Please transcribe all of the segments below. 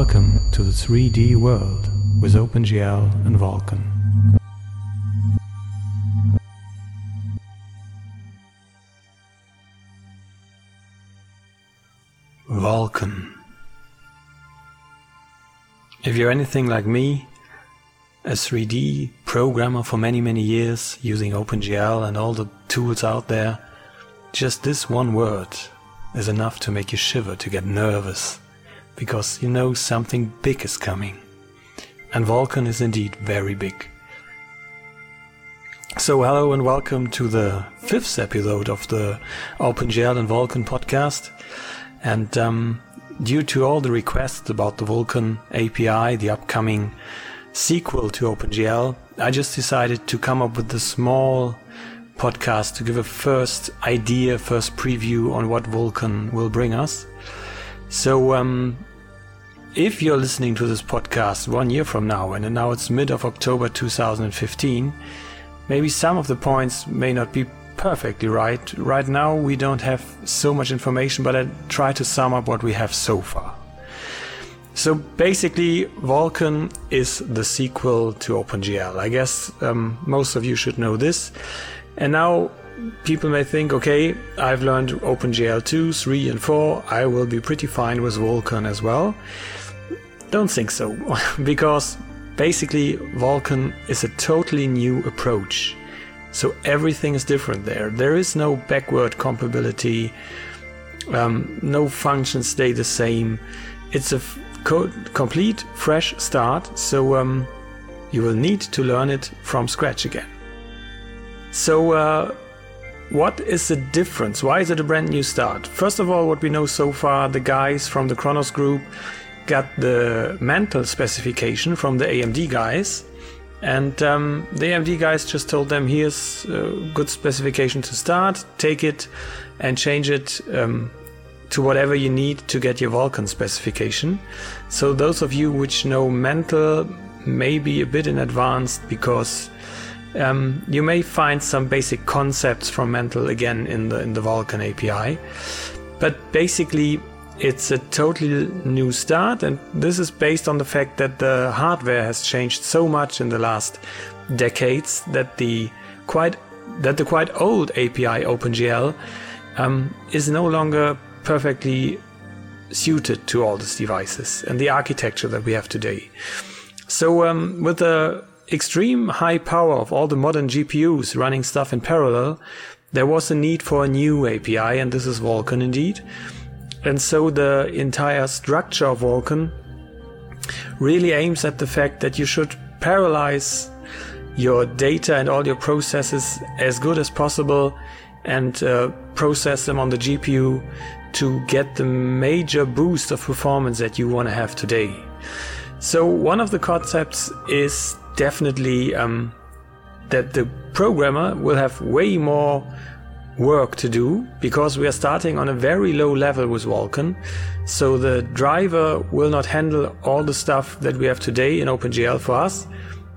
Welcome to the 3D world with OpenGL and Vulkan. Vulkan. If you're anything like me, a 3D programmer for many, many years using OpenGL and all the tools out there, just this one word is enough to make you shiver, to get nervous, because you know something big is coming. And Vulkan is indeed very big. So, hello and welcome to the fifth episode of the OpenGL and Vulkan podcast. And um, due to all the requests about the Vulkan API, the upcoming sequel to OpenGL, I just decided to come up with a small podcast to give a first idea, first preview on what Vulkan will bring us. So, um, if you're listening to this podcast one year from now, and now it's mid of October 2015, maybe some of the points may not be perfectly right. Right now, we don't have so much information, but I try to sum up what we have so far. So basically, Vulkan is the sequel to OpenGL. I guess um, most of you should know this. And now people may think, okay, I've learned OpenGL 2, 3, and 4. I will be pretty fine with Vulkan as well. Don't think so, because basically, Vulkan is a totally new approach. So everything is different there. There is no backward compatibility, um, no functions stay the same. It's a co- complete fresh start, so um, you will need to learn it from scratch again. So, uh, what is the difference? Why is it a brand new start? First of all, what we know so far, the guys from the Khronos group got the Mantle specification from the AMD guys. And um, the AMD guys just told them, here's a good specification to start, take it and change it um, to whatever you need to get your Vulkan specification. So those of you which know Mantle may be a bit in advance because um, you may find some basic concepts from Mantle again in the in the Vulkan API. But basically it's a totally new start and this is based on the fact that the hardware has changed so much in the last decades that the quite that the quite old API OpenGL um, is no longer perfectly suited to all these devices and the architecture that we have today. So, um, with the extreme high power of all the modern GPUs running stuff in parallel, there was a need for a new API, and this is Vulkan indeed. And so the entire structure of Vulkan really aims at the fact that you should parallelize your data and all your processes as good as possible and uh, process them on the GPU to get the major boost of performance that you want to have today. So, one of the concepts is definitely um, that the programmer will have way more work to do because we are starting on a very low level with Vulkan. So, the driver will not handle all the stuff that we have today in OpenGL for us,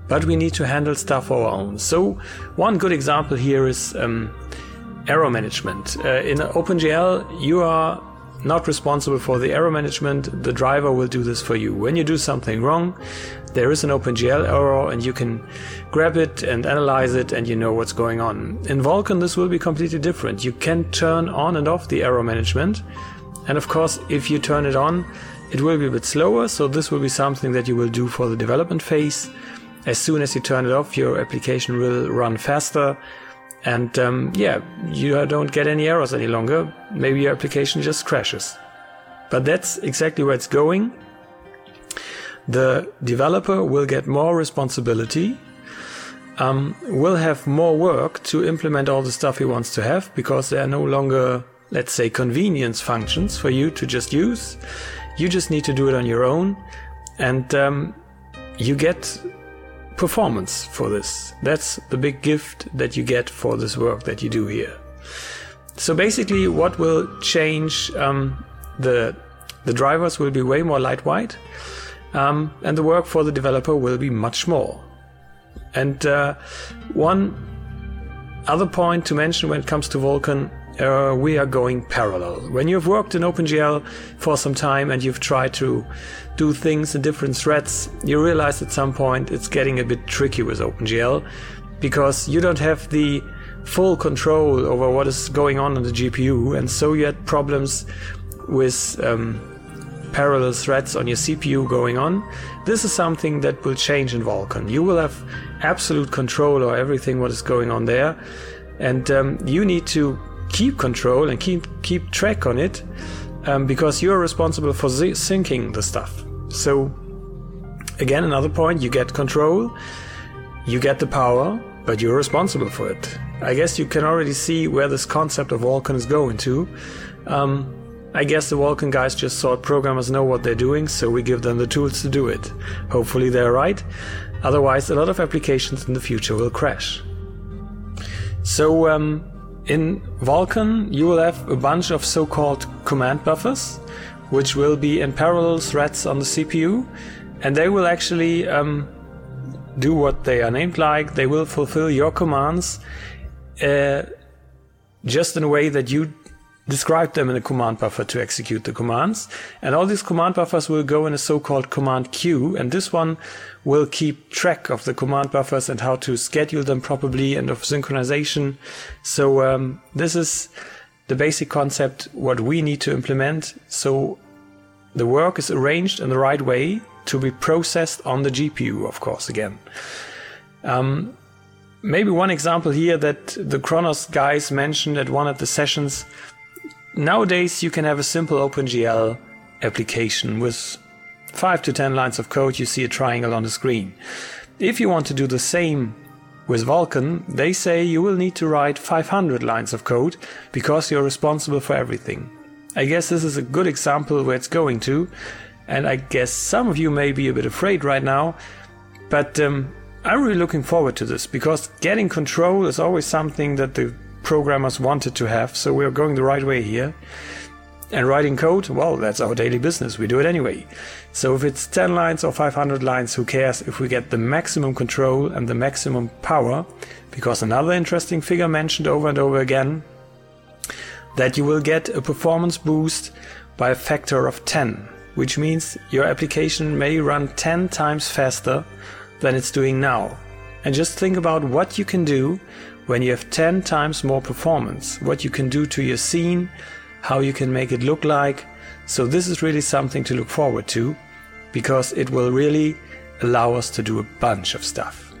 but we need to handle stuff our own. So, one good example here is um, error management. Uh, in OpenGL, you are not responsible for the error management. The driver will do this for you. When you do something wrong, there is an OpenGL error and you can grab it and analyze it and you know what's going on. In Vulkan, this will be completely different. You can turn on and off the error management. And of course, if you turn it on, it will be a bit slower. So this will be something that you will do for the development phase. As soon as you turn it off, your application will run faster and um, yeah, you don't get any errors any longer. Maybe your application just crashes. But that's exactly where it's going. The developer will get more responsibility, um, will have more work to implement all the stuff he wants to have because there are no longer, let's say, convenience functions for you to just use. You just need to do it on your own. And um, you get performance for this. That's the big gift that you get for this work that you do here. So basically, what will change um, the the drivers will be way more lightweight, um, and the work for the developer will be much more. And uh, one other point to mention when it comes to Vulkan, uh, we are going parallel. When you've worked in OpenGL for some time and you've tried to do things in different threads, you realize at some point it's getting a bit tricky with OpenGL because you don't have the full control over what is going on on the GPU, and so you had problems with um, parallel threads on your CPU going on. This is something that will change in Vulkan. You will have absolute control over everything what is going on there, and um, you need to keep control and keep keep track on it um, because you're responsible for syncing the stuff. So again, another point: you get control, you get the power, but you're responsible for it. I guess you can already see where this concept of Vulkan is going to. Um, I guess the Vulkan guys just thought programmers know what they're doing, so we give them the tools to do it. Hopefully they're right. Otherwise, a lot of applications in the future will crash. So, um, in Vulkan, you will have a bunch of so-called command buffers, which will be in parallel threads on the CPU, and they will actually um, do what they are named like. They will fulfill your commands uh, just in a way that you describe them in a command buffer to execute the commands. And all these command buffers will go in a so-called command queue. And this one will keep track of the command buffers and how to schedule them properly and of synchronization. So um, this is the basic concept what we need to implement. So the work is arranged in the right way to be processed on the GPU, of course, again. Um, maybe one example here that the Khronos guys mentioned at one of the sessions Nowadays, you can have a simple OpenGL application with 5 to 10 lines of code. You see a triangle on the screen. If you want to do the same with Vulkan, they say you will need to write 500 lines of code because you're responsible for everything. I guess this is a good example where it's going to, and I guess some of you may be a bit afraid right now, but um, I'm really looking forward to this because getting control is always something that the programmers wanted to have, so we're going the right way here. And writing code, well, that's our daily business. We do it anyway. So if it's 10 lines or 500 lines, who cares if we get the maximum control and the maximum power? Because another interesting figure mentioned over and over again that you will get a performance boost by a factor of 10, which means your application may run 10 times faster than it's doing now. And just think about what you can do when you have 10 times more performance, what you can do to your scene, how you can make it look like. So this is really something to look forward to because it will really allow us to do a bunch of stuff.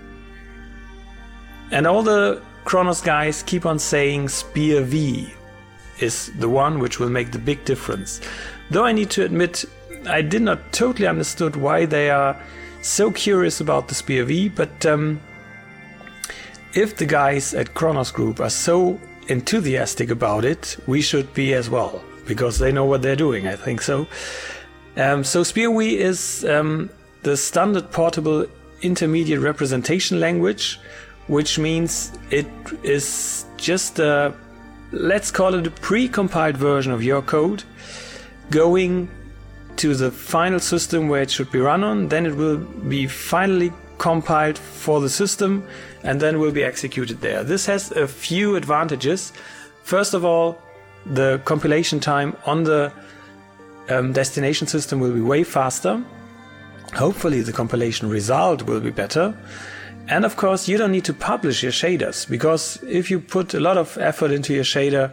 And all the Khronos guys keep on saying SPIR-V is the one which will make the big difference. Though I need to admit, I did not totally understood why they are so curious about the SPIR-V, but um, if the guys at Khronos Group are so enthusiastic about it, we should be as well, because they know what they're doing, I think so. Um, so SPIR-V is um, the standard portable intermediate representation language, which means it is just a, let's call it a pre-compiled version of your code going to the final system where it should be run on. Then it will be finally compiled for the system and then will be executed there. This has a few advantages. First of all, the compilation time on the um, destination system will be way faster. Hopefully, the compilation result will be better. And of course, you don't need to publish your shaders because if you put a lot of effort into your shader,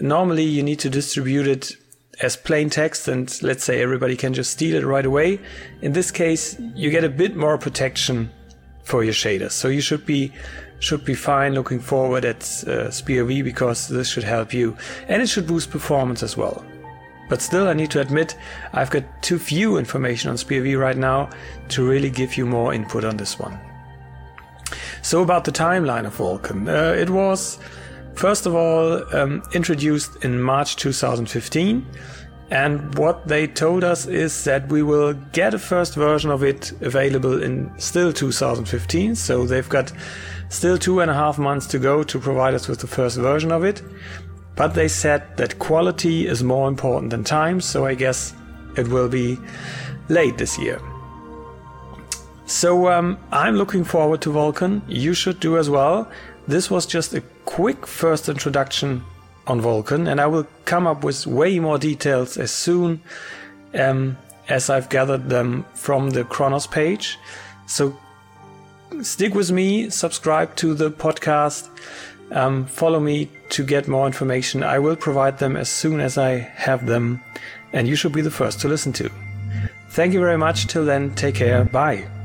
normally you need to distribute it as plain text and let's say everybody can just steal it right away. In this case, you get a bit more protection for your shaders. So you should be should be fine looking forward at uh, SPIR-V because this should help you and it should boost performance as well. But still, I need to admit, I've got too few information on SPIR-V right now to really give you more input on this one. So about the timeline of Vulkan. Uh, it was first of all um, introduced in March 2015. And what they told us is that we will get a first version of it available in still 2015. So they've got still two and a half months to go to provide us with the first version of it. But they said that quality is more important than time. So I guess it will be late this year. So um, I'm looking forward to Vulkan. You should do as well. This was just a quick first introduction on Vulkan, and I will come up with way more details as soon um, as I've gathered them from the Khronos page. So stick with me, subscribe to the podcast, um, follow me to get more information. I will provide them as soon as I have them, and you should be the first to listen to. Thank you very much. Till then, take care. Bye.